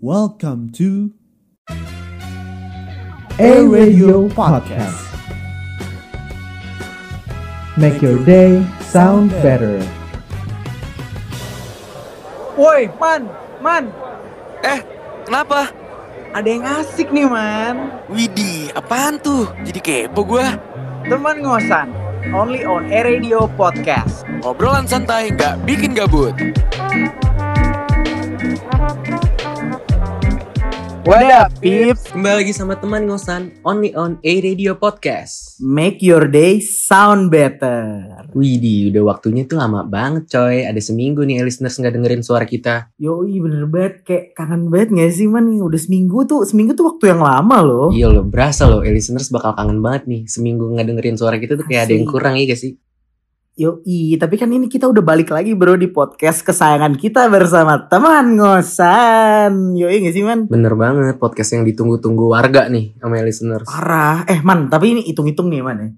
Welcome to A Radio Podcast. Make your day sound better. Woi, Man, Man, Eh, kenapa? ada yang asik nih, Man. Widih, apaan tuh? Jadi kepo gua. Teman ngosan, only on A Radio Podcast. Obrolan santai, nggak bikin gabut. What up, peeps? Kembali lagi sama teman ngosan Only on A Radio Podcast Make your day sound better. Widih udah waktunya tuh lama banget coy Ada seminggu nih listeners nggak dengerin suara kita Yoi, bener banget. Kayak kangen banget gak sih, Man? Udah seminggu tuh, seminggu tuh waktu yang lama loh. Iya loh berasa loh listeners bakal kangen banget nih Seminggu nggak dengerin suara kita tuh kayak ada yang kurang iya gak sih? Yoi, tapi kan ini kita udah balik lagi bro di podcast kesayangan kita bersama teman ngosan. Yoi gak sih, Man? Bener banget podcast yang ditunggu-tunggu warga nih sama listeners Parah. Eh, Man, tapi ini hitung-hitung nih, Man ya.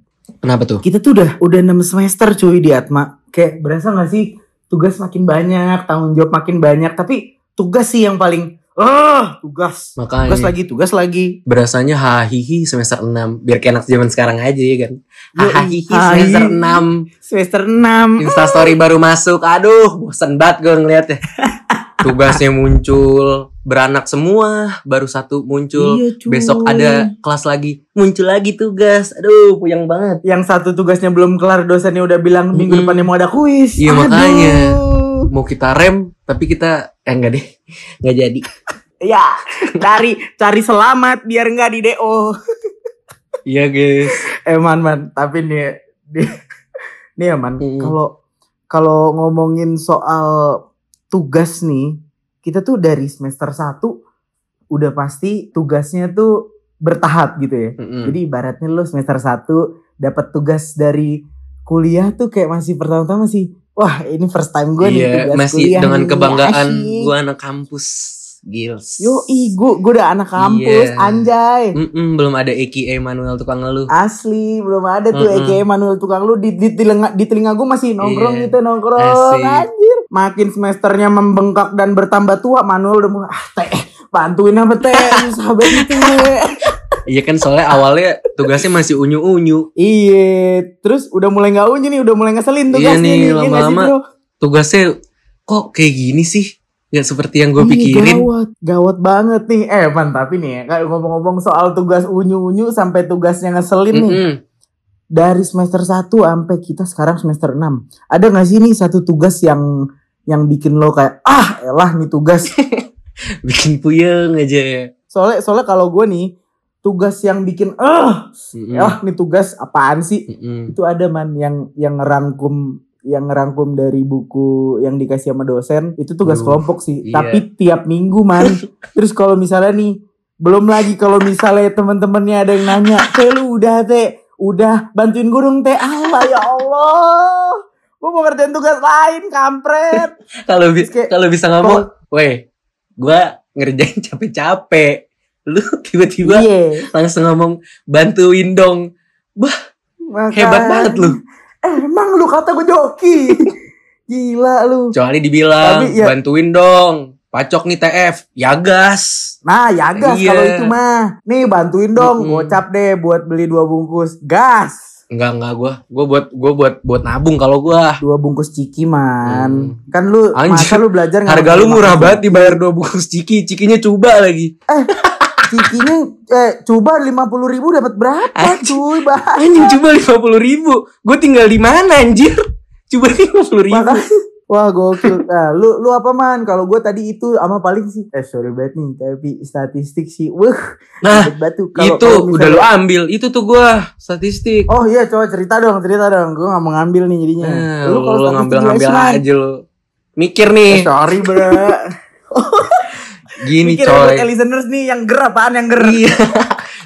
Kenapa tuh? kita tuh udah udah 6 semester cuy di Atma. Kayak berasa gak sih tugas makin banyak, tanggung jawab makin banyak, tapi tugas sih yang paling ah tugas. Makanya. Tugas lagi, tugas lagi. berasanya hahihi semester 6 Biar kayak anak zaman sekarang aja ya kan? Hahihi semester 6 Semester 6. Instastory baru masuk. Aduh bosen banget gue ngeliatnya Tugasnya muncul Beranak semua Baru satu muncul Iya, cuy. Besok ada kelas lagi Muncul lagi tugas Aduh puyeng banget Yang satu tugasnya belum kelar, dosennya udah bilang minggu Mm-mm. depannya mau ada kuis. Iya, Aduh. makanya. Mau kita rem Tapi kita Eh enggak deh Enggak jadi Ya, cari cari selamat biar nggak di DO. Iya guys Eh man man, tapi nih di, nih ya man, kalau kalau ngomongin soal tugas nih, kita tuh dari semester 1 udah pasti tugasnya tuh bertahap gitu ya. Mm-mm. Jadi ibaratnya lu semester 1 dapat tugas dari kuliah tuh kayak masih pertama-tama sih. Wah, ini first time gue nih Iya tugas masih kuliah dengan nih, kebanggaan asyik. Gue anak kampus Gils Yo, gue gue udah anak kampus, Iya. anjay. Mm-mm, Belum ada EKA manual tukang ngeluh Asli belum ada tuh Mm-mm. EKE Manuel tukang lu di, di telinga di telinga gue masih nongkrong Iya. gitu nongkrong Asik. anjir. Makin semesternya membengkak dan bertambah tua Manuel udah mulai ah teh bantuin apa teh sahabat itu. Iya kan soalnya awalnya tugasnya masih unyu-unyu iya, terus udah mulai nggak unyu nih, udah mulai ngeselin tugasnya Iya nih, nih, lama-lama bro? tugasnya kok kayak gini sih nggak seperti yang gue pikirin Gawat, gawat banget nih. Eh, man, tapi nih ya, kalau ngomong-ngomong soal tugas unyu-unyu sampai tugasnya ngeselin nih. Mm-mm. dari semester 1 sampai kita sekarang semester 6. Ada gak sih nih satu tugas yang yang bikin lo kayak ah elah nih tugas. bikin puyeng aja ya soalnya soalnya kalau gue nih tugas yang bikin ah Mm-mm. ah nih tugas apaan sih? Mm-mm. Itu ada man yang yang ngerangkum yang ngerangkum dari buku yang dikasih sama dosen itu tugas Duh, kelompok sih. iya. Tapi tiap minggu man. Terus kalau misalnya nih belum lagi kalau misalnya teman-temannya ada yang nanya, "Teh lu udah teh, udah bantuin gurung teh." Allah ya Allah. Gue mau ngerjain tugas lain, kampret. kalau bi- kalau bisa ngomong weh gue ngerjain capek-capek lu tiba-tiba Iya. langsung ngomong bantuin dong Makanya- hebat banget lu Eh, emang lu kata gue joki. Gila lu. kecuali dibilang Tapi ya- bantuin dong pacok nih TF ya gas Nah, ya gas Iya. kalau itu mah. Nih bantuin dong, Mm-mm. gocap deh buat beli dua bungkus gas. Enggak enggak gue gue buat gue buat buat nabung kalau gue Dua bungkus ciki man. Hmm. Kan lu Anjir. masa lu belajar harga lu murah banget dibayar dua bungkus ciki cikinya coba lagi Cikinya eh coba lima puluh ribu dapat berapa Anjir. cuy bah. anjing coba lima puluh ribu gue tinggal di mana anjir coba lima puluh ribu Makanya Wah gokil. Nah, lu lu apa man? Kalau gue tadi itu sama paling sih. Eh sorry banget nih, tapi statistik sih. Wah, nah batu. Kalau- itu kalau udah lu misalnya- ambil itu tuh gue statistik Oh iya coba cerita dong, cerita dong. Gue gak mau ngambil nih jadinya. Nah, Lu kalau ngambil ngambil Man? aja lu mikir nih Eh, sorry bro. gini Mikir coy buat listeners nih yang ger apaan yang ger. Iya.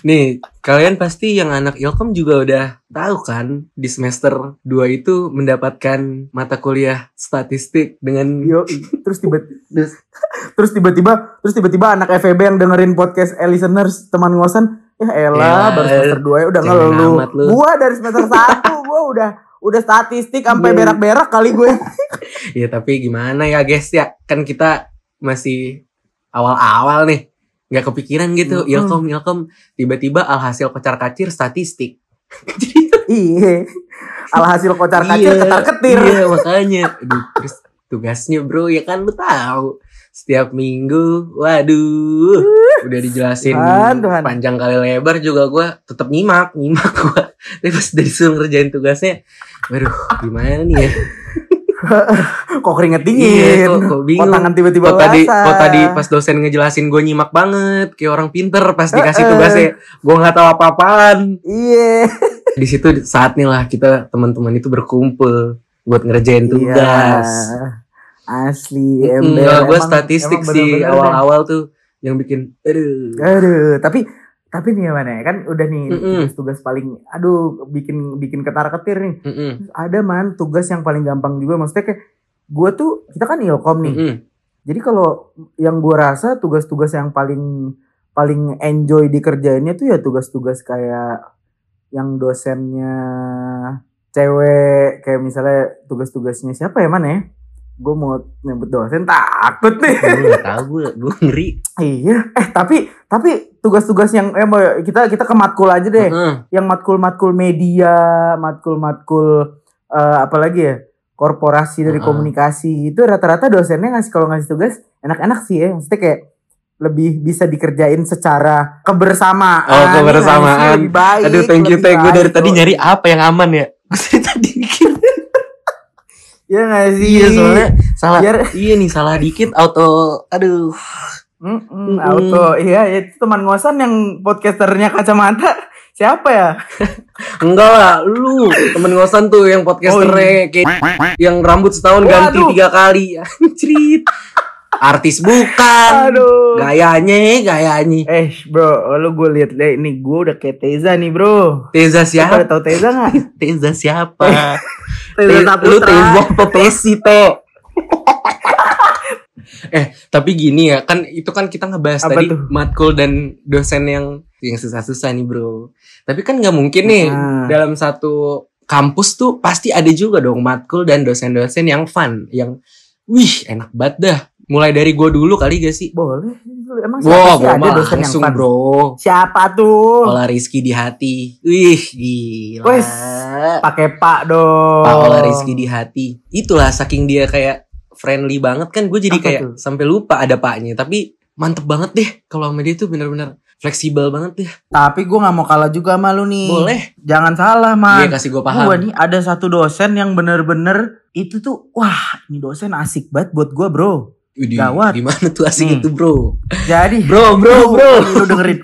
Nih, kalian pasti yang anak Ilkom juga udah tahu kan di semester 2 itu mendapatkan mata kuliah statistik dengan Yo, terus tiba terus tiba-tiba terus tiba-tiba anak FEB yang dengerin podcast eh, listeners teman ngosan ya elah Ya, baru semester 2 ya udah ngeluh. Gua dari semester 1 gua udah udah statistik sampai Iya. berak-berak kali gue. ya tapi gimana ya guys ya kan kita masih awal-awal nih nggak kepikiran gitu Mm-mm. ilkom ilkom tiba-tiba alhasil kocar kacir statistik jadi Iya. Alhasil kocar kacir Iya, ketar ketir. Iya makanya. Aduh, terus tugasnya bro ya kan lu tahu. Setiap minggu, waduh, udah dijelasin Tuhan, Tuhan. panjang kali lebar juga gua tetap nyimak, nyimak gua. Tapi pas dari disuruh ngerjain tugasnya, waduh, gimana nih ya? Kok keringet Iya, dingin. kok, kok bingung. Kok tangan tiba-tiba Kok tadi, basah. kok tadi pas dosen ngejelasin gue nyimak banget, kayak orang pinter pas dikasih Eh, eh. tugasnya, gue nggak tahu apa-apaan. Iya. Di situ saatnya lah kita teman-teman itu berkumpul buat ngerjain tugas. Iya. Asli ember. gue Emang- statistik emang sih awal-awal tuh yang bikin aduh. Aduh, tapi tapi nih mana ya kan udah nih Mm-mm. tugas-tugas paling aduh bikin bikin ketar-ketir nih. Mm-mm, Ada man tugas yang paling gampang juga maksudnya kayak gue tuh kita kan ilkom nih. mm-mm. Jadi kalau yang gue rasa tugas-tugas yang paling paling enjoy dikerjainnya tuh ya tugas-tugas kayak yang dosennya cewek kayak misalnya tugas-tugasnya siapa ya mana ya? Gue mau nyebut dosen takut nih. Gue gak tau gue, gue ngeri. iya. Eh tapi tapi tugas-tugas yang eh kita kita ke matkul aja deh. Heeh. Yang matkul-matkul media, matkul-matkul eh, apa lagi ya? Korporasi dari Heeh. komunikasi itu rata-rata dosennya ngasih kalau ngasih tugas enak-enak sih ya. Maksudnya kayak lebih bisa dikerjain secara kebersamaan. Oh, kebersamaan. Lebih baik. Aduh thank you thank gue dari tadi nyari apa yang aman ya. Gue tadi mikir. Iya gak sih? Iya soalnya salah. Biar- Iya nih salah dikit auto. Aduh. Mm-mm, Mm-mm. auto. Iya, itu teman ngosan yang podcasternya kacamata. Siapa ya? Enggak lah, lu temen ngosan tuh yang podcasternya kayak yang rambut setahun ganti Waduh. tiga kali. Anjrit. Artis bukan. Aduh. Gayanya, gayanya. Eh, bro, lu gue liat deh, ini gue udah kayak Teza nih, bro. Teza Lu pada siapa? tau Teza gak? Teza siapa? Lu Teza apa Tesi, Te? eh, tapi gini ya, kan itu kan kita ngebahas Apa tadi tuh? matkul dan dosen yang yang susah-susah nih, Bro. Tapi kan nggak mungkin nih Nah. dalam satu kampus tuh pasti ada juga dong matkul dan dosen-dosen yang fun, yang wih, enak banget dah. Mulai dari gue dulu kali gak sih? Boleh. Emang siapa Wah, sih ada dosen yang langsung fun? bro. Siapa tuh? Ola Rizky di hati. Wih, gila. Wes, Pakai Pak dong. Pak Ola Rizky di hati. Itulah saking dia kayak friendly banget kan gue jadi Apa kayak tuh? sampai lupa ada paknya. Tapi mantep banget deh kalau sama dia tuh bener-bener fleksibel banget deh. Tapi gue gak mau kalah juga sama lu nih. Boleh. Jangan salah, man. Iya kasih gue paham. Gue nih ada satu dosen yang bener-bener itu tuh, wah ini dosen asik banget buat gue bro. Widih, gawat. Gimana tuh asik Nih. itu bro? Jadi Bro, bro, bro. Lu dengerin.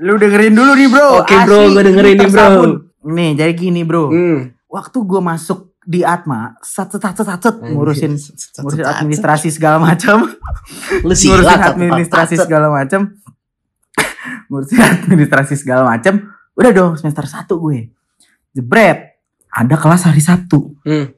Lu dengerin dulu nih bro. Oke, bro, Asli, gua dengerin nih, bro. tersabun. Nih jadi gini bro. Hmm. Waktu gue masuk di Atma, sat sat sat sat, sat, ngurusin ngurusin administrasi segala macam. Ngurusin administrasi segala macam. ngurusin administrasi segala macam. Udah dong semester 1 gue. Jebret. Ada kelas hari Sabtu. Hmm.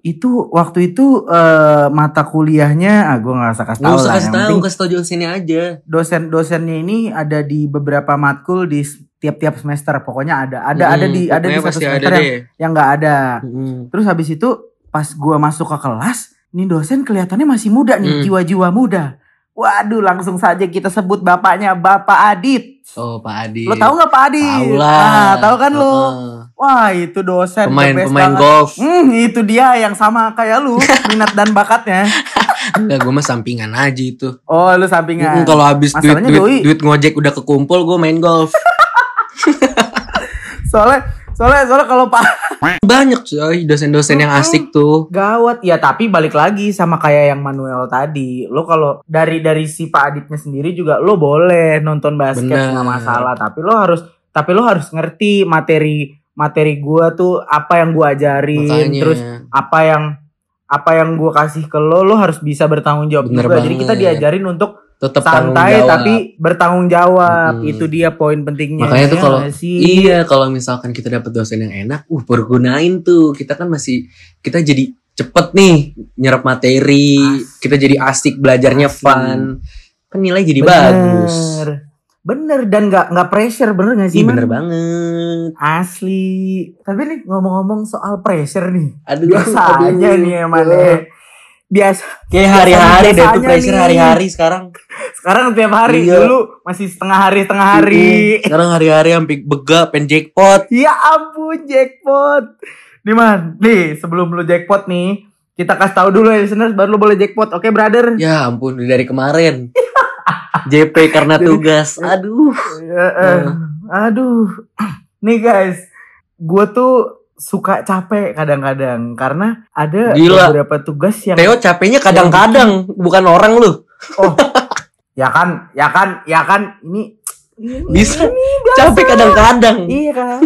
Itu waktu itu eh, mata kuliahnya, ah gue gak usah kasih tahu usah lah. kasih tahu, kasih tau dosennya aja. dosen-dosennya ini ada di beberapa matkul di tiap-tiap semester. Pokoknya ada, ada, ada Hmm, di, ada di satu pasti ada semester yang, deh. yang nggak ada. Hmm. Terus habis itu pas gua masuk ke kelas, nih dosen kelihatannya masih muda nih, Hmm. jiwa-jiwa muda. Waduh, langsung saja kita sebut bapaknya Bapak Adit. Oh Pak Adi. Lo tahu nggak Pak Adit? Tahu lah. Nah, tahu kan lo? Wah, itu dosen Pemain pemain banget. golf. Hmm, itu dia yang sama kayak lu, minat dan bakatnya. Enggak, gue mah sampingan aja itu. Oh, lu sampingan. Mm, Kalau habis duit, duit, doi. duit ngojek udah kekumpul, gue main golf. Soalnya, soalnya, soalnya kalau Pak Banyak coy dosen-dosen yang asik tuh. Gawat ya tapi balik lagi sama kayak yang Manuel tadi. Lo kalau dari dari si Pak Aditnya sendiri juga lo boleh nonton basket nggak masalah. Tapi lo harus tapi lo harus ngerti materi materi gua tuh apa yang gua ajarin. Makanya. Terus apa yang apa yang gua kasih ke lo lo harus bisa bertanggung jawab Bener juga. Jadi kita diajarin untuk tetap santai tapi bertanggung jawab. Mm-mm. Itu dia poin pentingnya. Makanya tuh Ya kalau nggak sih? iya kalau misalkan kita dapat dosen yang enak, uh pergunain tuh. Kita kan masih kita jadi cepet nih nyerap materi, Asik. kita jadi asik belajarnya Asik. fun. Kan nilai jadi Bener. bagus. Bener dan nggak nggak pressure bener gak sih? Iya Man? bener banget. Asli. Tapi nih ngomong-ngomong soal pressure nih. Aduh, Biasa aduh. nih emang ya. Biasa. Kayak hari-hari deh tuh pressure hari-hari sekarang. sekarang tiap hari. Iya. dulu masih setengah hari setengah hari. Sekarang hari-hari sampai bega pen jackpot. ya ampun jackpot. Diman nih sebelum lu jackpot nih kita kasih tahu dulu ya listeners baru lu boleh jackpot. Oke brother? Ya ampun dari kemarin. JP karena tugas. Aduh. Ya, eh, aduh. Nih guys. Gue tuh suka capek kadang-kadang karena ada Gila. beberapa tugas yang Theo capeknya kadang-kadang, bukan orang lu. oh ya kan ya kan ya kan ini ini- Bisa. ini biasa. Capek kadang-kadang. iya kan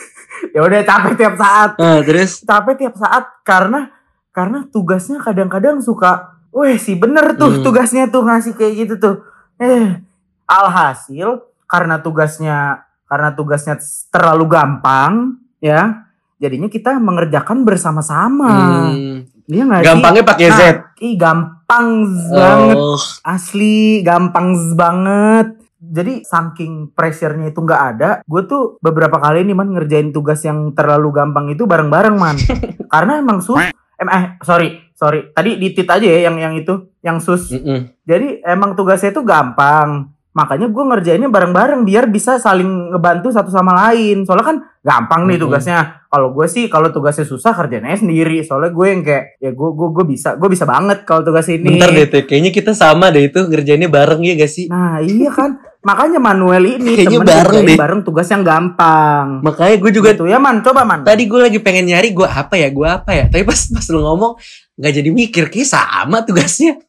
ya udah capek tiap saat Nah, terus capek tiap saat karena karena tugasnya kadang-kadang suka weh sih bener tuh Hmm. tugasnya tuh ngasih kayak gitu tuh eh alhasil karena tugasnya karena tugasnya terlalu gampang ya jadinya kita mengerjakan bersama-sama. Hmm, dia nggak gampangnya pakai Z. Nah, ih gampang z- banget. Oh, asli gampang banget. Jadi saking pressure-nya itu nggak ada gue tuh beberapa kali nih man ngerjain tugas yang terlalu gampang itu bareng-bareng man. Karena emang sus em eh sorry sorry. Tadi ditit aja ya yang yang itu yang sus. Mm-mm. jadi emang tugasnya itu gampang makanya gue ngerjainnya bareng-bareng biar bisa saling ngebantu satu sama lain. Soalnya kan gampang nih tugasnya. Kalau gue sih kalau tugasnya susah kerjanya sendiri. Soalnya gue yang kayak ya gue gue gue bisa gue bisa banget kalau tugas ini. Bentar deh, Teh. kayaknya kita sama deh itu ngerjainnya bareng ya gak sih? Nah iya kan. Makanya Manuel ini Kayaknya temen bareng deh. bareng tugas yang gampang. Makanya gue juga Gitu ya man. Coba man. Tadi gue lagi pengen nyari gue apa ya, gue apa ya. Tapi pas pas lu ngomong nggak jadi mikir, kayak sama tugasnya.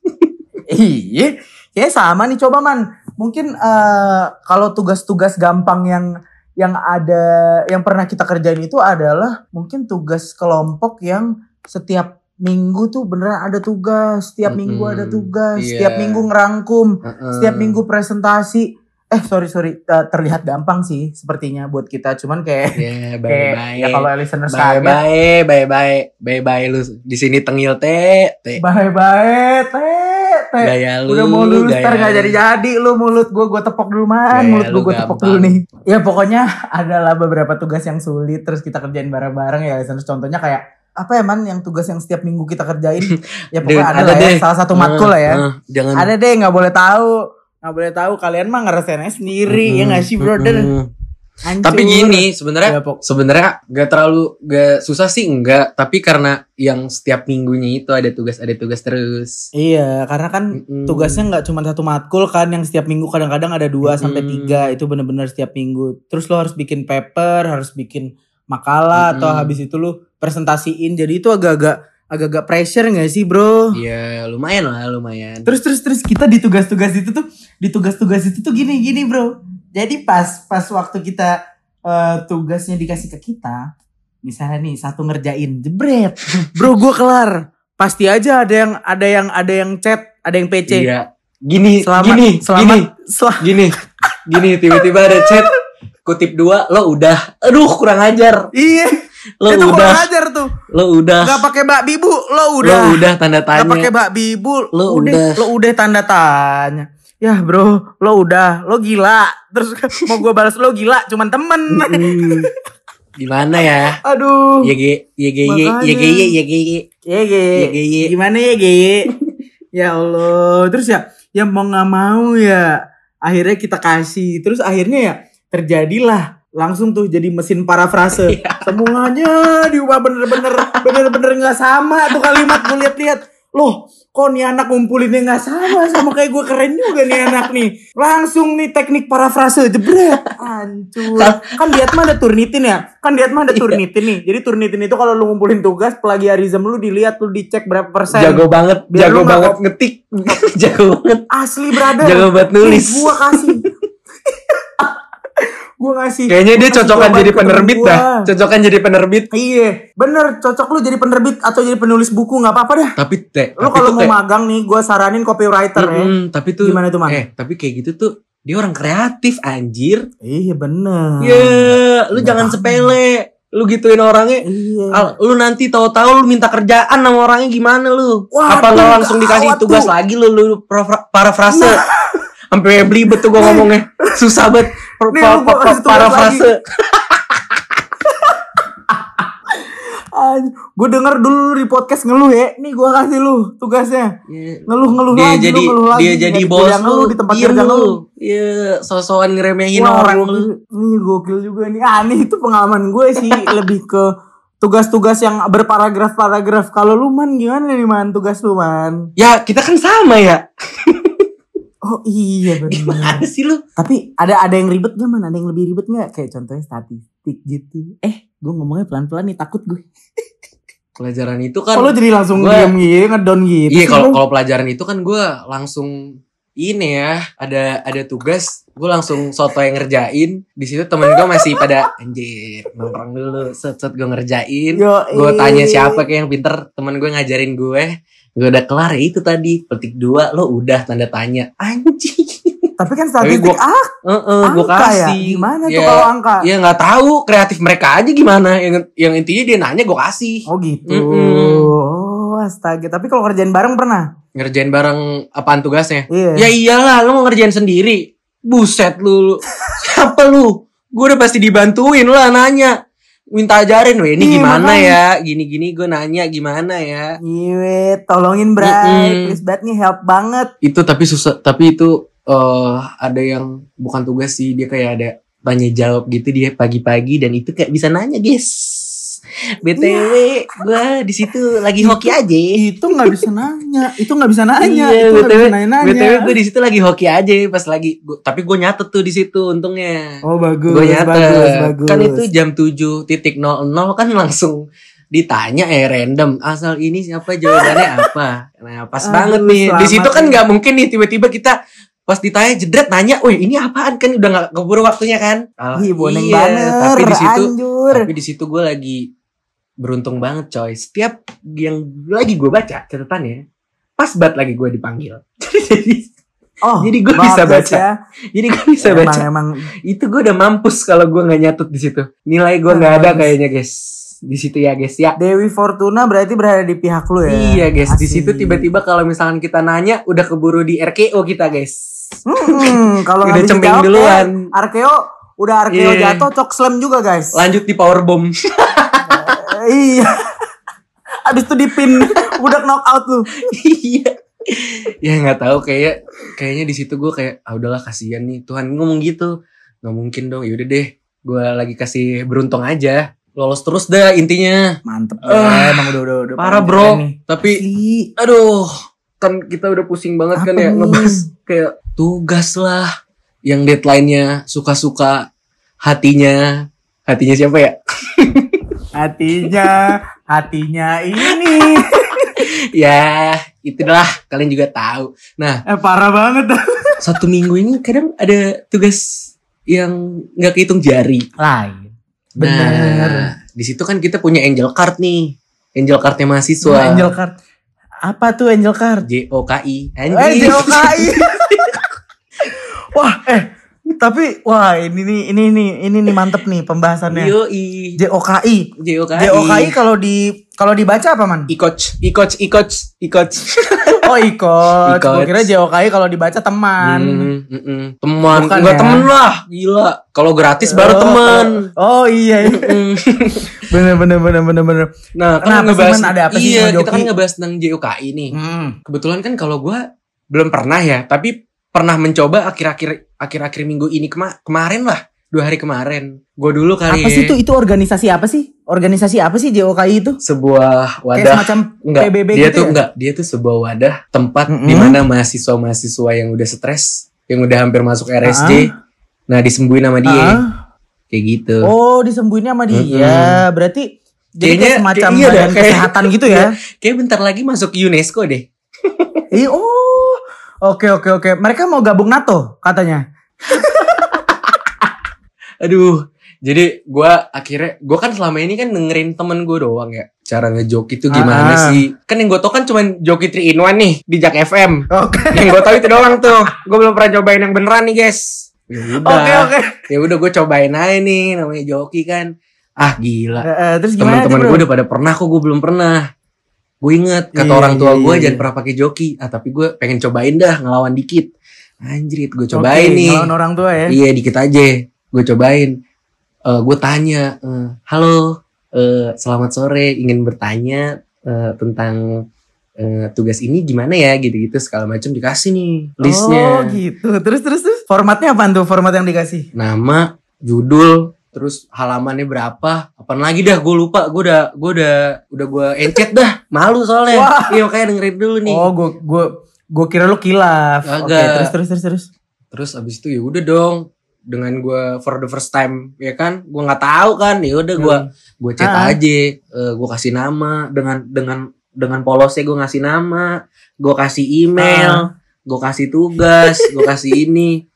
Iya. Kayak sama nih. Coba man Mungkin eh, Kalau tugas-tugas gampang yang Yang ada Yang pernah kita kerjain itu adalah Mungkin tugas kelompok yang Setiap minggu tuh beneran ada tugas Setiap minggu Mm-mm. ada tugas Iya. Setiap minggu ngerangkum Setiap Heeh. minggu presentasi Eh sorry sorry Eh, Terlihat gampang sih Sepertinya buat kita Cuman kayak Ya, bye Kayak, bye. ya kalau listeners bye kaget bye, bye bye, bye bye lu di sini tengil teh, teh. Bye bye teh. Gaya lu, Udah mau lulus gaya ntar gak lu. jadi jadi lu mulut gue gue tepok dulu man Gaya mulut gue gue tepok dulu nih. Ya pokoknya adalah beberapa tugas yang sulit terus kita kerjain bareng-bareng ya. Contohnya kayak apa ya man yang tugas yang setiap minggu kita kerjain ya Dude, pokoknya ada, ada lah ya deh. salah satu matkul lah ya. Jangan Ada deh nggak boleh tahu nggak boleh tahu kalian mah ngerasainnya sendiri ya nggak sih brother. Mm-mm. Hancur. Tapi gini, sebenarnya Ya, sebenarnya gak terlalu gak susah sih enggak, tapi karena yang setiap minggunya itu ada tugas ada tugas terus. Iya karena kan Mm-mm. tugasnya nggak cuma satu matkul kan yang setiap minggu kadang-kadang ada dua sampai Mm-mm. tiga itu bener-bener setiap minggu terus lo harus bikin paper harus bikin makalah atau Mm-mm. habis itu lo presentasiin jadi itu agak-agak agak-agak pressure nggak sih bro Iya, lumayan lah, lumayan. terus terus terus kita di tugas-tugas itu tuh di tugas-tugas itu tuh gini gini bro jadi pas pas waktu kita eh, tugasnya dikasih ke kita misalnya nih satu ngerjain jebret bro gue kelar pasti aja ada yang ada yang ada yang chat ada yang PC Iya. Gini, Selamat, gini, selamat, gini, sel- gini, gini, tiba-tiba ada chat kutip dua, lo udah, aduh kurang ajar, Iya, lo itu kurang udah, ajar tuh. lo udah, Gak pakai bak bibu, lo lo udah. udah tanda Gak pakai tanya. bak bibu, Lo udah, udah. Lo udah tanda tanya. Ya bro, lo udah, lo gila. Terus mau gue balas lo gila, cuman temen. Hmm. Gimana ya? Aduh. YG, YGY, Makanya. YGY, YGY. Ya Ge. Ya, Ge, Ge. Gimana ya Ge? ya Allah. Terus ya, ya mau nggak mau ya. Akhirnya kita kasih. Terus akhirnya ya terjadilah langsung tuh jadi mesin parafrase. Semuanya diubah bener-bener bener-bener nggak sama tuh kalimat gue lihat-lihat. Loh, kok nih anak ngumpulinnya nggak sama sama kayak gue keren juga nih anak nih. Langsung nih teknik parafrase jebret. Hancur. Kan diat mah ada turnitin ya. Kan diat mah ada turnitin nih. Jadi turnitin itu kalau lu ngumpulin tugas plagiarism lu dilihat lu dicek berapa persen. Jago banget, Biar jago banget ngetik, jago banget, Asli brother. jago banget nulis. Gua kasih. gua ngasih. Kayaknya dia cocokan jadi penerbit dah, cocokan jadi penerbit. Iya, bener. Cocok lu jadi penerbit atau jadi penulis buku nggak apa-apa dah. Tapi teh, Lu kalau mau magang nih, gua saranin copywriter ya. Mm-mm, tapi tuh, Gimana tuh, Man? eh, tapi kayak gitu tuh dia orang kreatif anjir. Iya bener. Ya, lu jangan sepele. Lu gituin orangnya. Iya. Al, lu nanti tahu-tahu lu minta kerjaan sama orangnya gimana lu? Waduh, Apa nggak langsung dikasih tugas tuh. lagi lu lu parafra- parafrase? Sampai belibet tuh gua ngomongnya. Susah banget. Nih, lu parafrase. gue denger dulu di podcast ngeluh ya. Nih gue kasih lu tugasnya. Ya, Ngeluh-ngeluh dia lagi, jadi lu ngeluh lagi. dia jadi bos ngeluh, lu di tempat diem kerja lu. ngeluh. Iya, sosokan ngeremehin Wah, orang gokil. lu. Ini gokil juga nih. Ah, nih itu pengalaman gue sih lebih ke tugas-tugas yang berparagraf-paragraf. Kalau lu man gimana nih man tugas lu man? Ya, kita kan sama ya. Oh iya Gimana benar. sih lu? Tapi ada ada yang ribet gak man? Ada yang lebih ribet gak? Kayak contohnya statistik gitu. Eh, gue ngomongnya pelan-pelan nih takut gue. Pelajaran itu kan Kalau jadi langsung gua- diem gitu, ngedon gitu. Iya kalau kalau pelajaran itu kan gue langsung ini ya ada ada tugas gue langsung soto yang ngerjain di situ temen gue masih pada anjir nongkrong dulu set set gue ngerjain gue eh. tanya siapa kayak yang pinter temen gue ngajarin gue gue udah kelar ya itu tadi petik dua lo udah tanda tanya anjing Tapi kan Tapi statistik gua- ah, Heeh, gue angka ya. kasih Gimana tuh Ya, kalau angka? ya nggak tahu kreatif mereka aja gimana yang yang intinya dia nanya gue kasih Oh gitu. Mm-mm. Oh astaga. Tapi kalau kerjaan bareng pernah? Ngerjain bareng apaan tugasnya Iya. Ya iyalah, lu mau ngerjain sendiri. Buset lu. lu. Siapa lu? Gue udah pasti dibantuin lah nanya. Minta ajarin weh, ini Iya, gimana makanya. ya? Gini-gini gue nanya gimana ya? Iya, tolongin Bray. Mm-mm. Please banget nih help banget. Itu tapi susah, tapi itu eh ada yang bukan tugas sih, dia kayak ada tanya jawab gitu dia pagi-pagi dan itu kayak bisa nanya, guys. BTW, gue di situ lagi hoki aja. Itu nggak bisa nanya. Itu nggak bisa nanya. Iya, itu BTW, bisa nanya-nanya. BTW gue di situ lagi hoki aja pas lagi gua- tapi gue nyatet tuh di situ untungnya. Oh bagus, gue nyatet bagus, bagus. kan itu jam 7.00 kan langsung ditanya eh random asal ini siapa jawabannya apa nah pas Aduh, banget nih di situ kan nggak mungkin nih tiba-tiba kita pas ditanya jedret nanya, wih ini apaan kan udah nggak keburu waktunya kan? Ih, boneng iya, banget. Tapi di situ, tapi di situ gue lagi beruntung banget coy. Setiap yang lagi gue baca catatannya, pas banget lagi gue dipanggil. Jadi Oh, jadi gue bisa bagus baca. Ya. Jadi gue bisa emang, baca. emang Itu gue udah mampus kalau gue nggak nyatut di situ. Nilai gue nggak ada kayaknya guys. Di situ ya guys ya. Dewi Fortuna berarti berada di pihak lu ya. Iya guys, di situ tiba-tiba kalau misalkan kita nanya udah keburu di RKO kita guys. Hmm, kalau Udah jawab, duluan. Arkeo udah Arkeo Iya. jatuh cok slam juga guys. Lanjut di power bomb. Iya. Abis itu dipin udah knock out lu. Iya. ya nggak tahu kayak kayaknya di situ gue kayak ah udahlah kasihan nih Tuhan ngomong gitu nggak mungkin dong yaudah deh gue lagi kasih beruntung aja lolos terus dah intinya Mantep Ah, ya, emang udah udah udah. parah bro nih. tapi Asli. aduh kan kita udah pusing banget kan Apa ya nih? ngebahas kayak tugas lah yang deadline-nya suka-suka hatinya hatinya siapa ya Hatinya, hatinya ini. ya itulah kalian juga tahu nah Eh parah banget. satu minggu ini kadang ada tugas yang nggak kehitung jari Lain. Nah, di situ kan kita punya angel card nih. Angel cardnya mahasiswa. Angel card. Apa tuh Angel card? J O K I. Eh, JOKI. wah, eh tapi wah ini nih ini nih ini nih mantep nih pembahasannya. Yo i. JOKI. J O K I. JOKI kalau di kalau dibaca apa man? I coach, i coach, i coach, i coach. Oh. Ikut. Gue kira JOKI kalau dibaca teman. Hmm, mm, mm. Teman, Bukan enggak ya? temen lah, gila. Kalau gratis baru Oh, teman. Oh iya, iya. Mm. bener bener bener bener bener. Nah, Kenapa kan sih, ngebahas? Ada apa sih Iya, kita kan Joki? ngebahas tentang JOKI nih. Hmm. Kebetulan kan kalau gua belum pernah ya, tapi pernah mencoba akhir-akhir akhir-akhir minggu ini kema- kemarin lah, dua hari kemarin. Gue dulu kali Apa ya, sih itu itu organisasi apa sih? Organisasi apa sih JOKI itu? sebuah Kayak wadah semacam enggak PBB dia gitu tuh ya? enggak dia tuh sebuah wadah tempat Mm-mm. di mana mahasiswa-mahasiswa yang udah stres yang udah hampir masuk RSJ nah disembuhin sama dia Ah. kayak gitu Oh, disembuhinnya sama dia. Berarti jadi Kayaknya- kayak semacam kayak iya badan kayak- kesehatan gitu ya. kayak bentar lagi masuk UNESCO deh Iya, oh. Oke, oke, oke. Mereka mau gabung NATO katanya. aduh jadi gua akhirnya gua kan selama ini kan dengerin temen gue doang ya cara ngejoki itu gimana Ah. sih kan yang gue tau kan cuma joki 3 in 1 nih di Jak FM Oke. yang gue tau itu doang tuh gue belum pernah cobain yang beneran nih guys ya udah Oke, oke. ya udah gue cobain aja nih namanya joki kan ah gila Eh, eh, terus gimana teman-teman gue udah pada pernah kok gue belum pernah gue inget kata Iya, orang tua iya, gue iya, jangan pernah pakai joki ah tapi gue pengen cobain dah ngelawan dikit anjrit gue cobain nih ngelawan orang tua ya. iya dikit aja gue cobain Eh gue tanya eh, halo eh, selamat sore ingin bertanya eh, tentang eh, tugas ini gimana ya gitu-gitu segala macam dikasih nih listnya Oh gitu. Terus terus terus. Formatnya apa tuh? Format yang dikasih? nama judul terus halamannya berapa? Apaan lagi dah? Gue lupa. Gue udah gue udah udah gue encet dah. Malu soalnya. Wah. iya makanya dengerin dulu nih. Oh, gue gue gue kira lu kilaf. Oke, Kagak. terus terus terus terus. terus abis itu ya udah dong. Dengan gue for the first time ya kan? Gue nggak tahu kan? Ya udah gue gue chat Ah. aja. Gue kasih nama. Dengan dengan dengan polosnya gue ngasih nama. Gue kasih Ah. email gue kasih tugas. Gue kasih ini.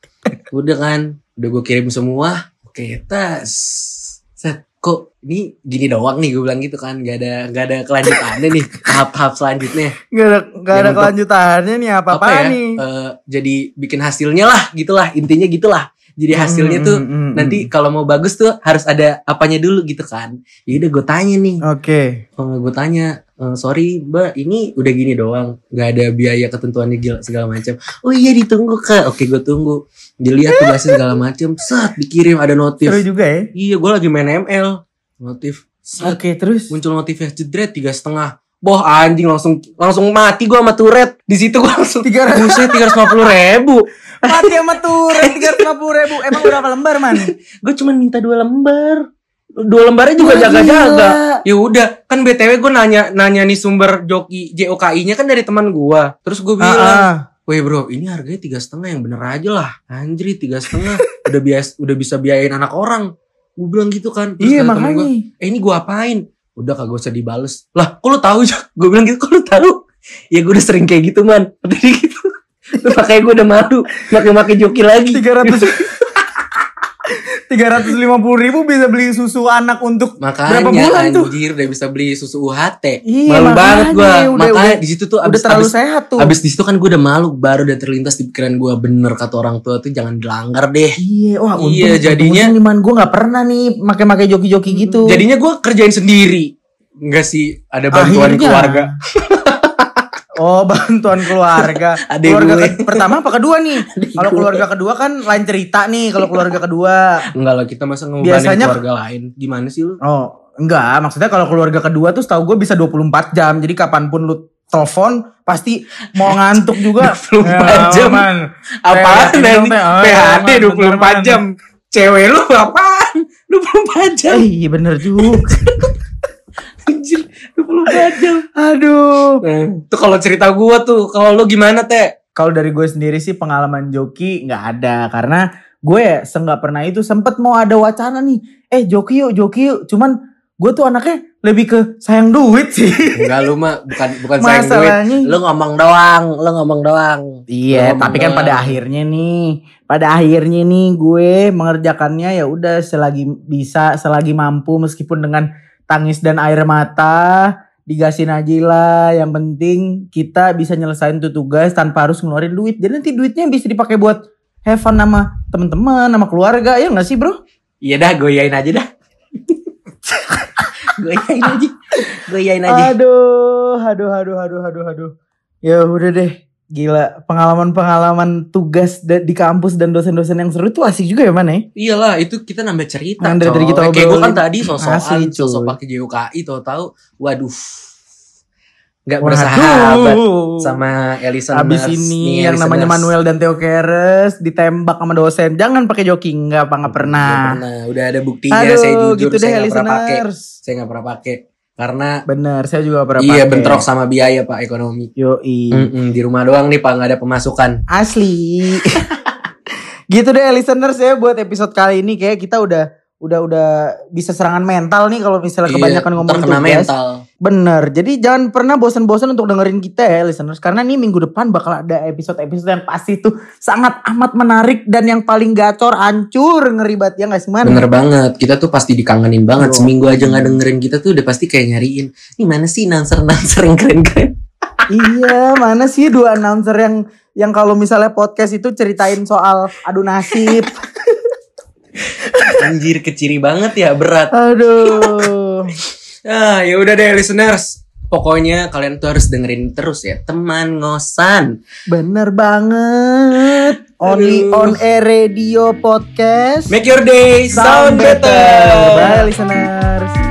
Udah kan? Udah gue kirim semua oke tas. Set kok ini gini doang nih gue bilang gitu kan. Gak ada gak ada kelanjutannya nih tahap-tahap selanjutnya. Gak ada gak ada kelanjutannya nih apa apa ya? nih? eh, jadi bikin hasilnya lah gitulah intinya gitulah. Jadi hasilnya Hmm, tuh hmm, hmm, nanti hmm. kalau mau bagus tuh harus ada apanya dulu gitu kan. Ya udah gue tanya nih. Oke. gue tanya "Eh, sorry mbak ini udah gini doang. Nggak ada biaya ketentuannya gila- segala macam. Oh iya ditunggu kak. Oke gue tunggu. Dilihat tugasnya segala macam. Set dikirim ada notif. Seru juga ya. iya gue lagi main ML notif. Oke, terus. muncul notifnya jedret tiga setengah. Boh anjing langsung langsung mati gue sama turet. Di situ gue langsung Tiga ratus. Tiga ratus ribu. Mati sama turun tiga ratus ribu. Emang berapa lembar man? gue cuma minta dua lembar dua lembarnya juga jaga-jaga ya udah kan btw gue nanya nanya nih sumber joki JOKI nya kan dari teman gue terus gue bilang Ah, ah. Weh bro, ini harganya tiga setengah yang bener aja lah. Anjir tiga setengah, udah bias, udah bisa biayain anak orang. Gue bilang gitu kan. Terus Iya makanya. gua, eh ini gue apain? Udah kagak usah dibales. Lah, kok lu tahu ya? Gue bilang gitu, kok lu tahu? Ya gue udah sering kayak gitu man. Tadi gitu. Terus makanya gue udah malu, makai-makai joki lagi. Tiga ratus. Tiga ratus lima puluh ribu bisa beli susu anak untuk Makanya berapa bulan tuh? anjir udah bisa beli susu UHT. Iya, malu makanya, banget gue. Makanya di situ tuh Udah abis, terlalu abis, sehat tuh. abis di situ kan gue udah malu baru udah terlintas di pikiran gue bener kata orang tua tuh jangan dilanggar deh. Iya, wah untung, Iya, jadinya- untung nih man gue nggak pernah nih make-make joki-joki gitu. Jadinya gue kerjain sendiri. Enggak sih, ada bantuan Akhirnya. keluarga. Oh bantuan keluarga. Keluarga gue. ke- pertama apa kedua nih? Kalau keluarga kedua kan lain cerita nih. Kalau keluarga kedua. Enggak lah, kita masa ngebebanin Biasanya- keluarga lain. Gimana sih lu? Oh enggak, maksudnya kalau keluarga kedua tuh setahu gue bisa 24 jam. Jadi kapan pun lu telepon pasti mau ngantuk juga. 24 jam. man. Apaan oh, PHD man, 24 bener, man. jam. Cewek lu apaan? 24 jam. Eh, iya bener juga. Anjir, 24 jam. Aduh. Itu kalau cerita gua tuh, kalau lu gimana, Teh? Kalau dari gue sendiri sih pengalaman joki nggak ada karena gue ya nggak pernah itu sempet mau ada wacana nih. Eh joki yuk, joki yuk. Cuman gue tuh anaknya lebih ke sayang duit sih. Enggak lu mah bukan bukan sayang duit. Lu ngomong doang, lu ngomong doang. Iya, Lu tapi ngomong kan pada doang. akhirnya nih, pada akhirnya nih gue mengerjakannya ya udah selagi bisa, selagi mampu meskipun dengan tangis dan air mata, digasin aja lah. Yang penting kita bisa nyelesain tuh tugas tanpa harus ngeluarin duit. Jadi nanti duitnya bisa dipakai buat have fun sama teman-teman, sama keluarga ya nggak sih bro? Iya dah, goyain aja dah. goyain aja. Goyain aja. Aduh, aduh, aduh, aduh, aduh, aduh. Ya udah deh. Gila, pengalaman-pengalaman tugas di kampus dan dosen-dosen yang seru tuh asik juga ya mana ya? Iyalah itu kita nambah cerita Yang dari kita Kayak gue kan tadi sosokan. Sosok pakai JUKI Tahu-tahu Waduh Gak Waduh. bersahabat Sama Elisa Abis ini yang namanya Manuel dan Theo Keres ditembak sama dosen. Jangan pakai joking, nggak apa nggak pernah. Udah ada buktinya Aduh, Saya jujur gitu deh Saya gak pernah pakai. Saya gak pernah pakai Karena Bener, saya juga pernah Iya pakai. bentrok sama biaya pak ekonomi Yoi. Mm-mm, Di rumah doang nih pak Gak ada pemasukan Asli. gitu deh listeners ya buat episode kali ini kayak kita udah udah udah bisa serangan mental nih kalau misalnya Iya, kebanyakan ngomong terkena tugas. mental Bener. Jadi jangan pernah bosan-bosan untuk dengerin kita ya listeners. Karena nih minggu depan bakal ada episode-episode yang pasti tuh sangat amat menarik dan yang paling gacor, hancur, ngeri banget ya gak sih man? Bener banget Kita tuh pasti dikangenin banget. Seminggu aja gak dengerin kita tuh Udah pasti kayak nyariin Ini mana sih nanser-nanser yang keren-keren iya, mana sih dua announcer yang yang kalau misalnya podcast itu ceritain soal adu nasib. Anjir keciri banget ya berat Aduh. Ah, ya udah deh listeners. Pokoknya kalian tuh harus dengerin terus ya, teman ngosan. Bener banget. Only Aduh. on air radio podcast. Make your day sound better. Bye listeners.